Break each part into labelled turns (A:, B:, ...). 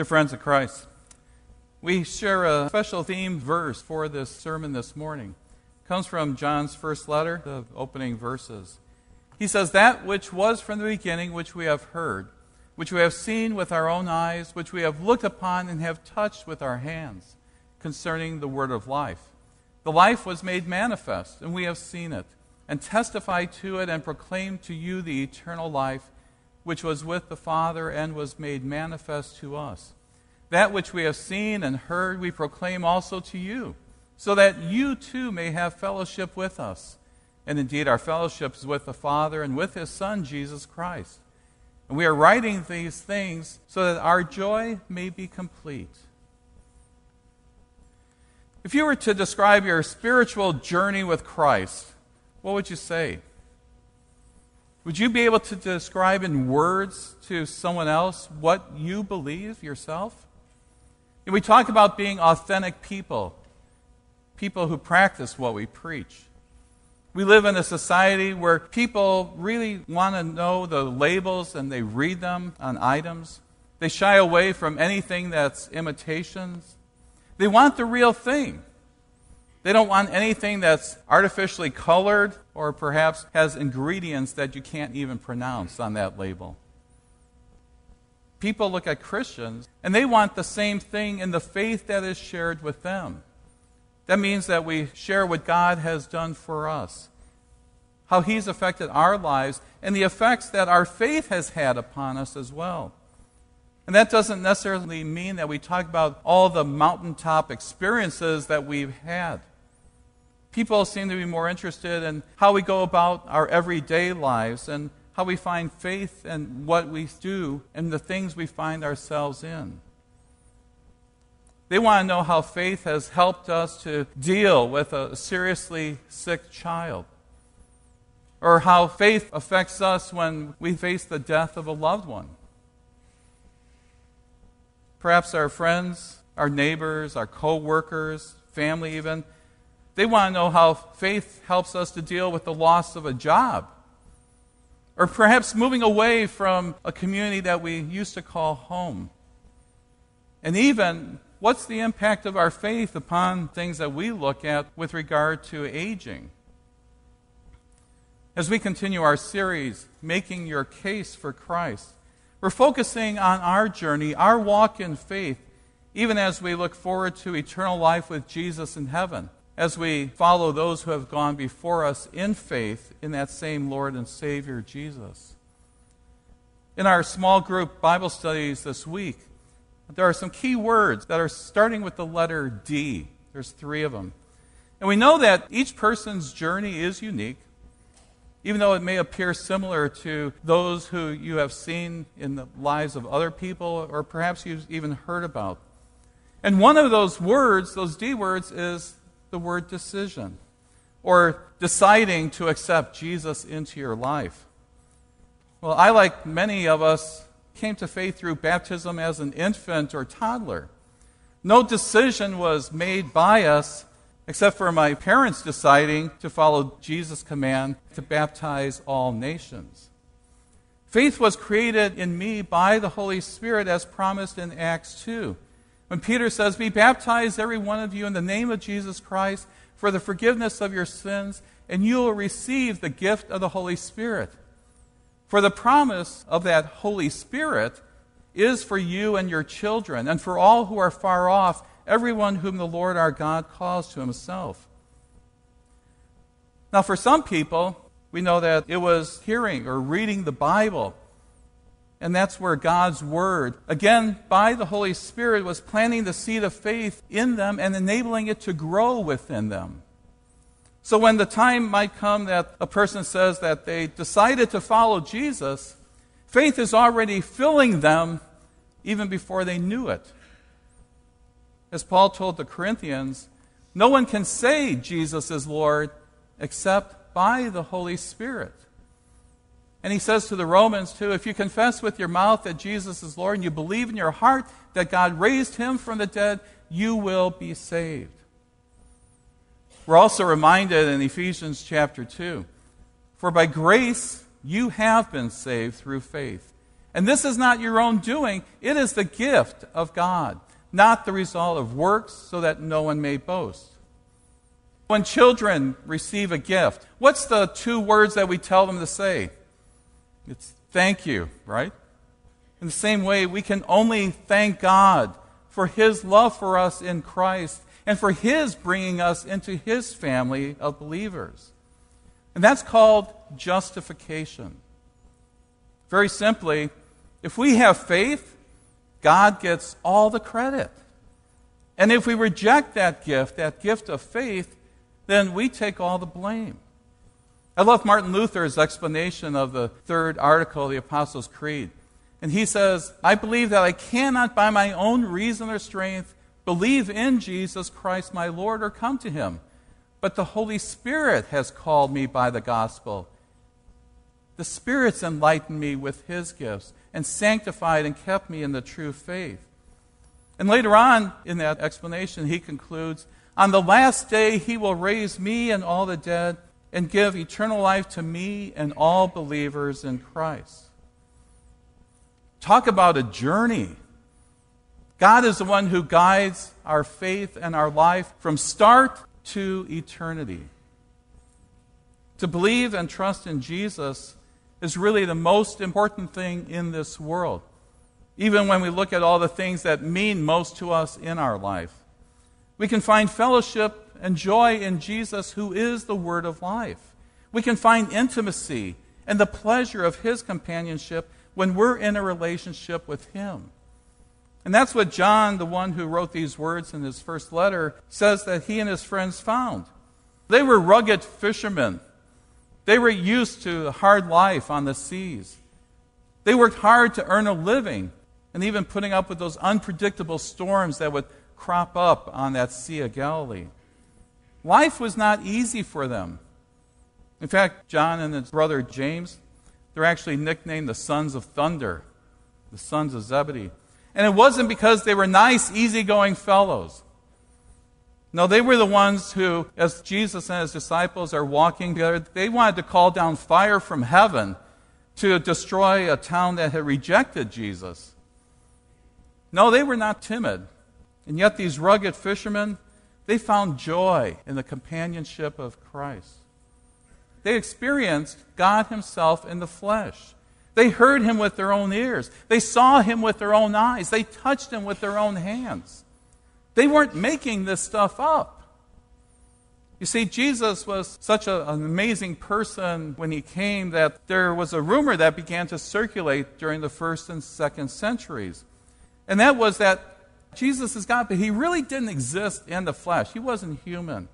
A: Dear friends of Christ, we share a special theme verse for this sermon this morning. It comes from John's first letter, the opening verses. He says, That which was from the beginning, which we have heard, which we have seen with our own eyes, which we have looked upon and have touched with our hands, concerning the word of life. The life was made manifest, and we have seen it, and testified to it, and proclaimed to you the eternal life, which was with the Father and was made manifest to us. That which we have seen and heard, we proclaim also to you, so that you too may have fellowship with us. And indeed, our fellowship is with the Father and with His Son, Jesus Christ. And we are writing these things so that our joy may be complete. If you were to describe your spiritual journey with Christ, what would you say? Would you be able to describe in words to someone else what you believe yourself? And we talk about being authentic people, people who practice what we preach. We live in a society where people really want to know the labels and they read them on items. They shy away from anything that's imitations. They want the real thing. They don't want anything that's artificially colored or perhaps has ingredients that you can't even pronounce on that label. People look at Christians and they want the same thing in the faith that is shared with them. That means that we share what God has done for us, how He's affected our lives, and the effects that our faith has had upon us as well. And that doesn't necessarily mean that we talk about all the mountaintop experiences that we've had. People seem to be more interested in how we go about our everyday lives and how we find faith in what we do and the things we find ourselves in. They want to know how faith has helped us to deal with a seriously sick child, or how faith affects us when we face the death of a loved one. Perhaps our friends, our neighbors, our co workers, family even, they want to know how faith helps us to deal with the loss of a job. Or perhaps moving away from a community that we used to call home. And even, what's the impact of our faith upon things that we look at with regard to aging? As we continue our series, Making Your Case for Christ, we're focusing on our journey, our walk in faith, even as we look forward to eternal life with Jesus in heaven, as we follow those who have gone before us in faith in that same Lord and Savior, Jesus. In our small group Bible studies this week, there are some key words that are starting with the letter D. There's three of them. And we know that each person's journey is unique even though it may appear similar to those who you have seen in the lives of other people or perhaps you've even heard about. And one of those words, those D words, is the word decision or deciding to accept Jesus into your life. Well, I, like many of us, came to faith through baptism as an infant or toddler. No decision was made by us except for my parents deciding to follow Jesus' command to baptize all nations. Faith was created in me by the Holy Spirit as promised in Acts 2. When Peter says, Be baptized, every one of you, in the name of Jesus Christ for the forgiveness of your sins, and you will receive the gift of the Holy Spirit. For the promise of that Holy Spirit is for you and your children, and for all who are far off everyone whom the Lord our God calls to himself. Now, for some people, we know that it was hearing or reading the Bible. And that's where God's Word, again by the Holy Spirit, was planting the seed of faith in them and enabling it to grow within them. So when the time might come that a person says that they decided to follow Jesus, faith is already filling them even before they knew it. As Paul told the Corinthians, no one can say Jesus is Lord except by the Holy Spirit. And he says to the Romans, too, if you confess with your mouth that Jesus is Lord and you believe in your heart that God raised him from the dead, you will be saved. We're also reminded in Ephesians chapter 2 For by grace you have been saved through faith. And this is not your own doing, it is the gift of God, not the result of works, so that no one may boast. When children receive a gift, what's the two words that we tell them to say? It's thank you, right? In the same way, we can only thank God for His love for us in Christ and for His bringing us into His family of believers. And that's called justification. Very simply, if we have faith, God gets all the credit. And if we reject that gift, that gift of faith, then we take all the blame. I love Martin Luther's explanation of the third article of the Apostles' Creed. And he says, I believe that I cannot by my own reason or strength believe in Jesus Christ my Lord or come to him. But the Holy Spirit has called me by the gospel. The Spirit's enlightened me with his gifts and sanctified and kept me in the true faith. And later on in that explanation, he concludes On the last day, he will raise me and all the dead and give eternal life to me and all believers in Christ. Talk about a journey. God is the one who guides our faith and our life from start to eternity. To believe and trust in Jesus is really the most important thing in this world, even when we look at all the things that mean most to us in our life. We can find fellowship and joy in Jesus, who is the Word of life. We can find intimacy and the pleasure of His companionship when we're in a relationship with Him. And that's what John, the one who wrote these words in his first letter, says that he and his friends found. They were rugged fishermen. They were used to hard life on the seas. They worked hard to earn a living and even putting up with those unpredictable storms that would crop up on that Sea of Galilee. Life was not easy for them. In fact, John and his brother James, they're actually nicknamed the sons of thunder, the sons of Zebedee. And it wasn't because they were nice, easygoing fellows. No, they were the ones who, as Jesus and his disciples are walking together, they wanted to call down fire from heaven to destroy a town that had rejected Jesus. No, they were not timid. And yet, these rugged fishermen, they found joy in the companionship of Christ. They experienced God Himself in the flesh. They heard Him with their own ears. They saw Him with their own eyes. They touched Him with their own hands. They weren't making this stuff up. You see, Jesus was such a, an amazing person when he came that there was a rumor that began to circulate during the first and second centuries. And that was that Jesus is God, but he really didn't exist in the flesh. He wasn't human.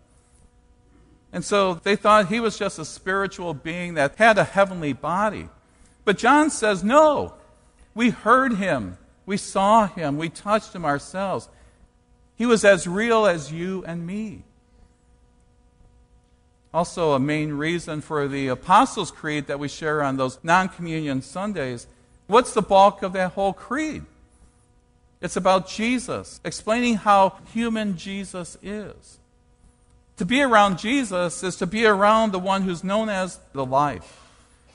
A: And so they thought he was just a spiritual being that had a heavenly body. But John says, no. We heard him. We saw him. We touched him ourselves. He was as real as you and me. Also, a main reason for the Apostles' Creed that we share on those non communion Sundays. What's the bulk of that whole creed? It's about Jesus, explaining how human Jesus is. To be around Jesus is to be around the one who's known as the life.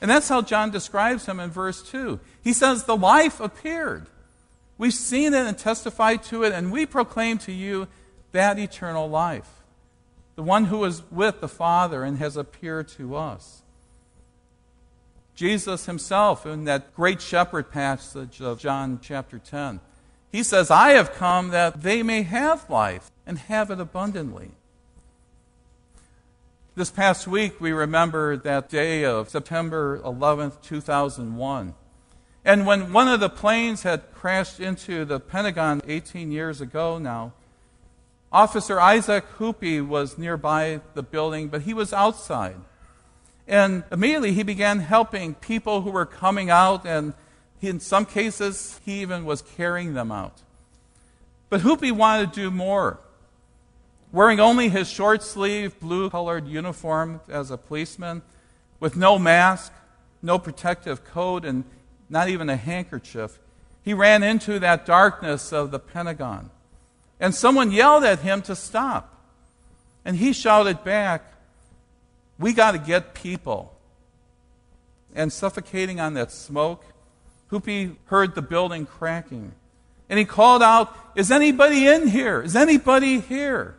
A: And that's how John describes him in verse 2. He says, The life appeared. We've seen it and testified to it, and we proclaim to you that eternal life, the one who is with the Father and has appeared to us. Jesus himself, in that great shepherd passage of John chapter 10, he says, I have come that they may have life and have it abundantly. This past week, we remember that day of September 11th, 2001. And when one of the planes had crashed into the Pentagon 18 years ago now, Officer Isaac Hoopii was nearby the building, but he was outside. And immediately he began helping people who were coming out, and in some cases, he even was carrying them out. But Hoopii wanted to do more wearing only his short sleeve, blue colored uniform as a policeman, with no mask, no protective coat, and not even a handkerchief, he ran into that darkness of the Pentagon. And someone yelled at him to stop. And he shouted back, We got to get people. And suffocating on that smoke, Hoopii heard the building cracking. And he called out, Is anybody in here? Is anybody here?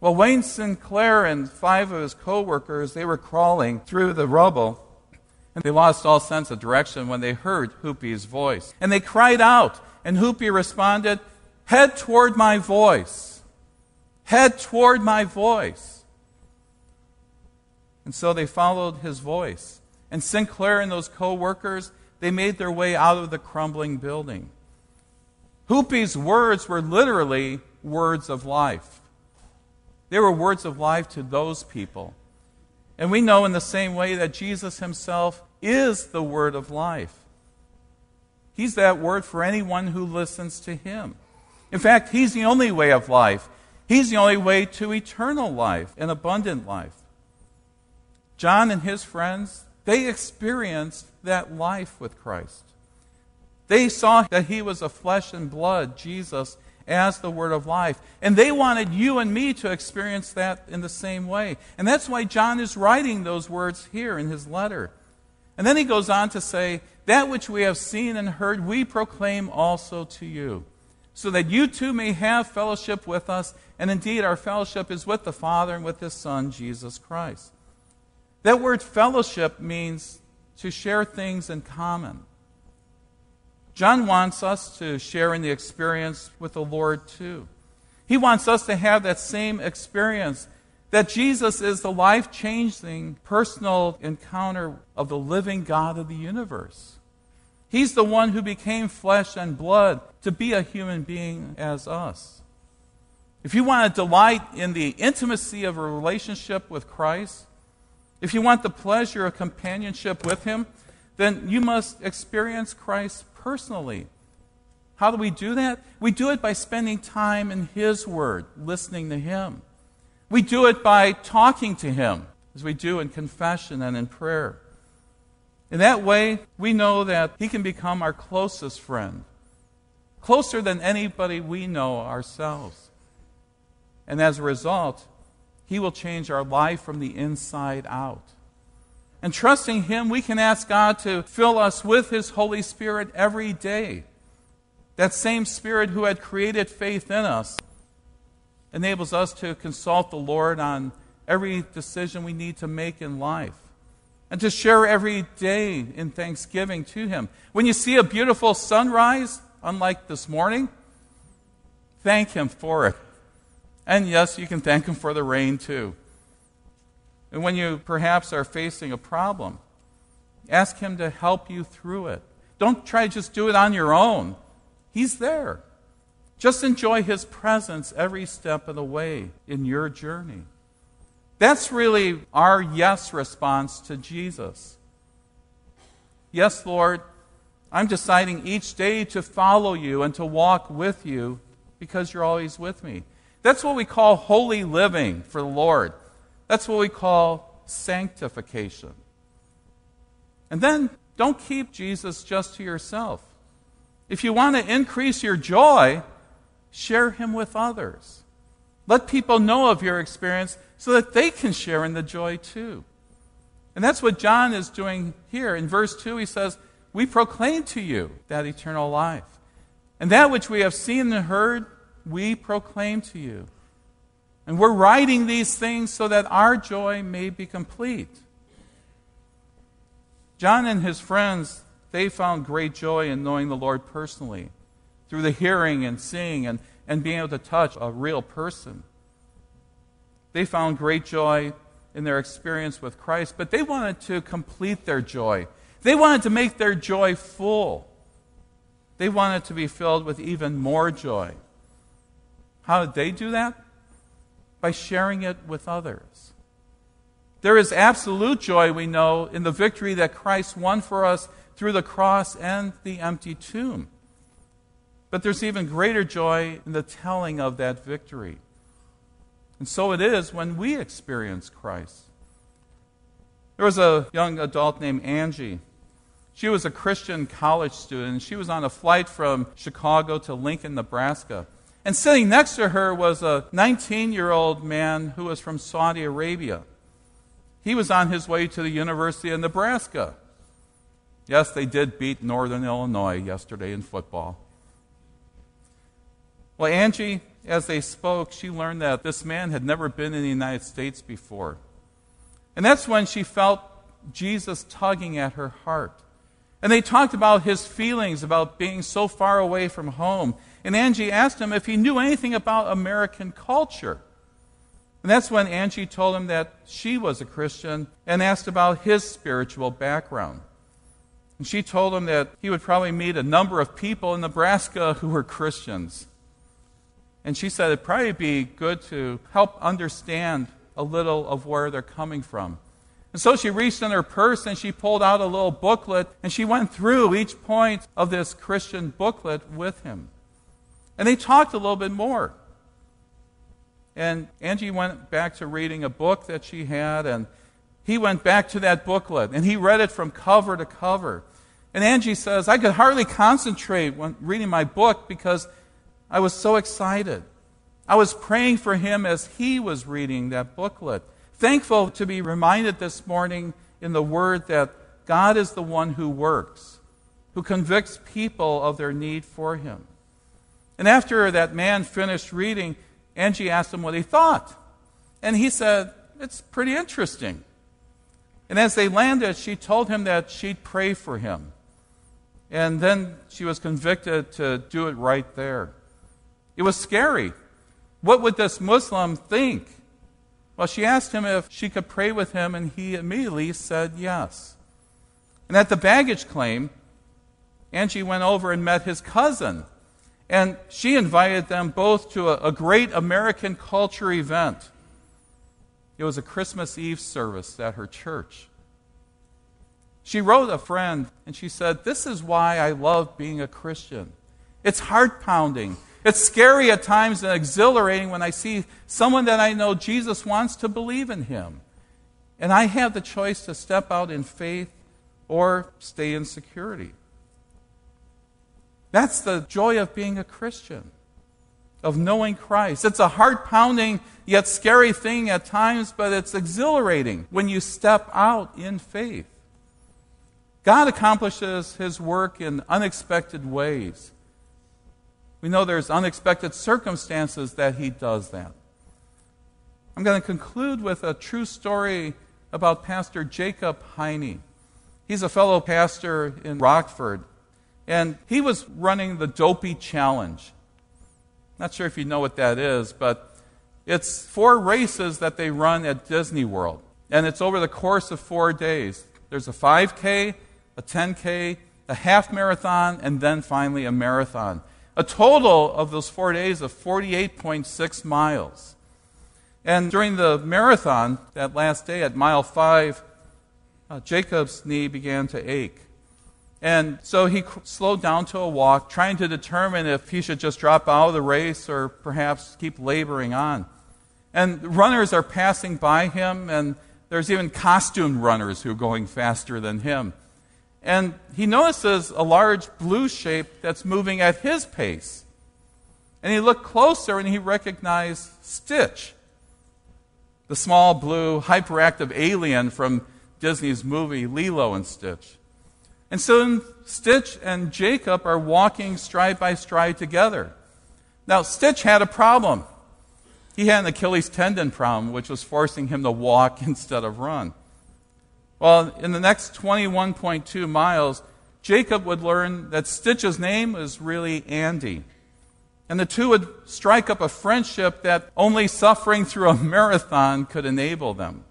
A: Well, Wayne Sinclair and five of his co-workers, they were crawling through the rubble, and they lost all sense of direction when they heard Hoopii's voice. And they cried out, and Hoopii responded, Head toward my voice. Head toward my voice. And so they followed his voice. And Sinclair and those co-workers, they made their way out of the crumbling building. Hoopii's words were literally words of life. They were words of life to those people. And we know in the same way that Jesus himself is the word of life. He's that word for anyone who listens to him. In fact, he's the only way of life. He's the only way to eternal life and abundant life. John and his friends, they experienced that life with Christ. They saw that he was a flesh and blood, Jesus, as the word of life. And they wanted you and me to experience that in the same way. And that's why John is writing those words here in his letter. And then he goes on to say, That which we have seen and heard, we proclaim also to you, so that you too may have fellowship with us. And indeed, our fellowship is with the Father and with his Son, Jesus Christ. That word fellowship means to share things in common. John wants us to share in the experience with the Lord too. He wants us to have that same experience that Jesus is the life changing personal encounter of the living God of the universe. He's the one who became flesh and blood to be a human being as us. If you want to delight in the intimacy of a relationship with Christ, if you want the pleasure of companionship with Him, then you must experience Christ personally. How do we do that? We do it by spending time in His Word, listening to Him. We do it by talking to Him, as we do in confession and in prayer. In that way, we know that He can become our closest friend, closer than anybody we know ourselves. And as a result, He will change our life from the inside out. And trusting Him, we can ask God to fill us with His Holy Spirit every day. That same Spirit who had created faith in us enables us to consult the Lord on every decision we need to make in life and to share every day in thanksgiving to Him. When you see a beautiful sunrise, unlike this morning, thank Him for it. And yes, you can thank Him for the rain too. And when you perhaps are facing a problem, ask Him to help you through it. Don't try to just do it on your own. He's there. Just enjoy His presence every step of the way in your journey. That's really our yes response to Jesus. Yes, Lord, I'm deciding each day to follow you and to walk with you because you're always with me. That's what we call holy living for the Lord. That's what we call sanctification. And then don't keep Jesus just to yourself. If you want to increase your joy, share him with others. Let people know of your experience so that they can share in the joy too. And that's what John is doing here. In verse 2, he says, We proclaim to you that eternal life. And that which we have seen and heard, we proclaim to you. And we're writing these things so that our joy may be complete. John and his friends, they found great joy in knowing the Lord personally through the hearing and seeing and, and being able to touch a real person. They found great joy in their experience with Christ, but they wanted to complete their joy. They wanted to make their joy full. They wanted to be filled with even more joy. How did they do that? by sharing it with others. There is absolute joy, we know, in the victory that Christ won for us through the cross and the empty tomb. But there's even greater joy in the telling of that victory. And so it is when we experience Christ. There was a young adult named Angie. She was a Christian college student. She was on a flight from Chicago to Lincoln, Nebraska. And sitting next to her was a 19 year old man who was from Saudi Arabia. He was on his way to the University of Nebraska. Yes, they did beat Northern Illinois yesterday in football. Well, Angie, as they spoke, she learned that this man had never been in the United States before. And that's when she felt Jesus tugging at her heart. And they talked about his feelings about being so far away from home. And Angie asked him if he knew anything about American culture. And that's when Angie told him that she was a Christian and asked about his spiritual background. And she told him that he would probably meet a number of people in Nebraska who were Christians. And she said it'd probably be good to help understand a little of where they're coming from. And so she reached in her purse and she pulled out a little booklet and she went through each point of this Christian booklet with him. And they talked a little bit more. And Angie went back to reading a book that she had, and he went back to that booklet and he read it from cover to cover. And Angie says, I could hardly concentrate when reading my book because I was so excited. I was praying for him as he was reading that booklet. Thankful to be reminded this morning in the Word that God is the one who works, who convicts people of their need for him. And after that man finished reading, Angie asked him what he thought. And he said, It's pretty interesting. And as they landed, she told him that she'd pray for him. And then she was convicted to do it right there. It was scary. What would this Muslim think? Well, she asked him if she could pray with him, and he immediately said yes. And at the baggage claim, Angie went over and met his cousin, and she invited them both to a, a great American culture event. It was a Christmas Eve service at her church. She wrote a friend and she said, This is why I love being a Christian. It's heart pounding. It's scary at times and exhilarating when I see someone that I know Jesus wants to believe in him. And I have the choice to step out in faith or stay in security. That's the joy of being a Christian, of knowing Christ. It's a heart pounding yet scary thing at times, but it's exhilarating when you step out in faith. God accomplishes his work in unexpected ways. We know there's unexpected circumstances that he does that. I'm going to conclude with a true story about Pastor Jacob Heine. He's a fellow pastor in Rockford. And he was running the Dopey Challenge. Not sure if you know what that is, but it's four races that they run at Disney World. And it's over the course of four days. There's a 5K, a 10K, a half marathon, and then finally a marathon. A total of those four days of 48.6 miles. And during the marathon, that last day at mile five, uh, Jacob's knee began to ache. And so he slowed down to a walk, trying to determine if he should just drop out of the race or perhaps keep laboring on. And runners are passing by him, and there's even costumed runners who are going faster than him. And he notices a large blue shape that's moving at his pace. And he looked closer and he recognized Stitch, the small blue hyperactive alien from Disney's movie Lilo and Stitch. And so Stitch and Jacob are walking stride by stride together. Now, Stitch had a problem. He had an Achilles tendon problem, which was forcing him to walk instead of run. Well, in the next 21.2 miles, Jacob would learn that Stitch's name was really Andy. And the two would strike up a friendship that only suffering through a marathon could enable them.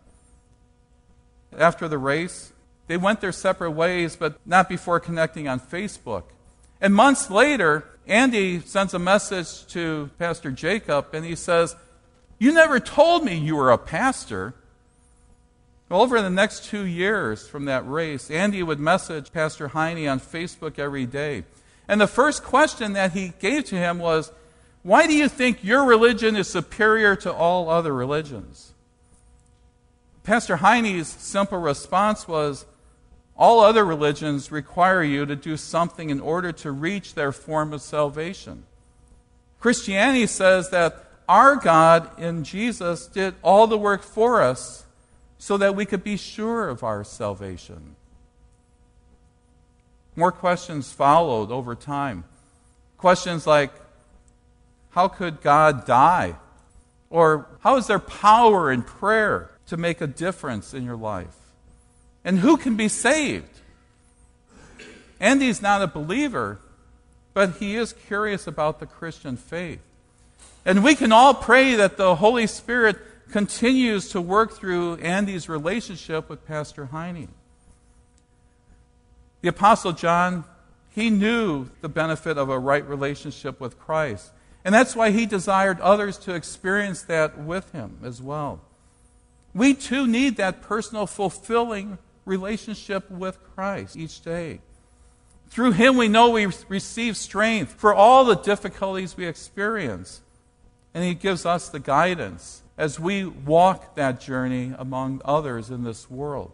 A: After the race, they went their separate ways, but not before connecting on Facebook. And months later, Andy sends a message to Pastor Jacob, and he says, You never told me you were a pastor. Over the next two years from that race, Andy would message Pastor Heine on Facebook every day. And the first question that he gave to him was, Why do you think your religion is superior to all other religions? Pastor Heine's simple response was, all other religions require you to do something in order to reach their form of salvation. Christianity says that our God in Jesus did all the work for us so that we could be sure of our salvation. more questions followed over time. Questions like How could God die? Or how is there power in prayer to make a difference in your life? And who can be saved? Andy's not a believer, but he is curious about the Christian faith. And we can all pray that the Holy Spirit continues to work through Andy's relationship with Pastor Heine. The Apostle John, he knew the benefit of a right relationship with Christ. And that's why he desired others to experience that with him as well. We too need that personal, fulfilling relationship with Christ each day. Through him, we know we receive strength for all the difficulties we experience. And he gives us the guidance as we walk that journey among others in this world.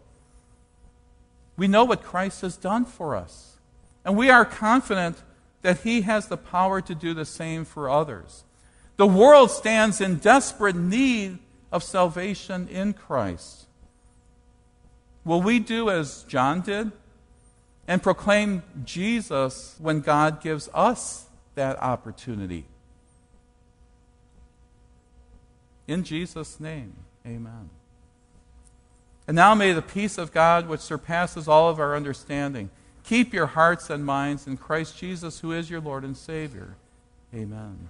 A: We know what Christ has done for us. And we are confident that he has the power to do the same for others. The world stands in desperate need of salvation in Christ. Will we do as John did and proclaim Jesus when God gives us that opportunity? In Jesus' name, amen. And now may the peace of God, which surpasses all of our understanding, keep your hearts and minds in Christ Jesus, who is your Lord and Savior. Amen.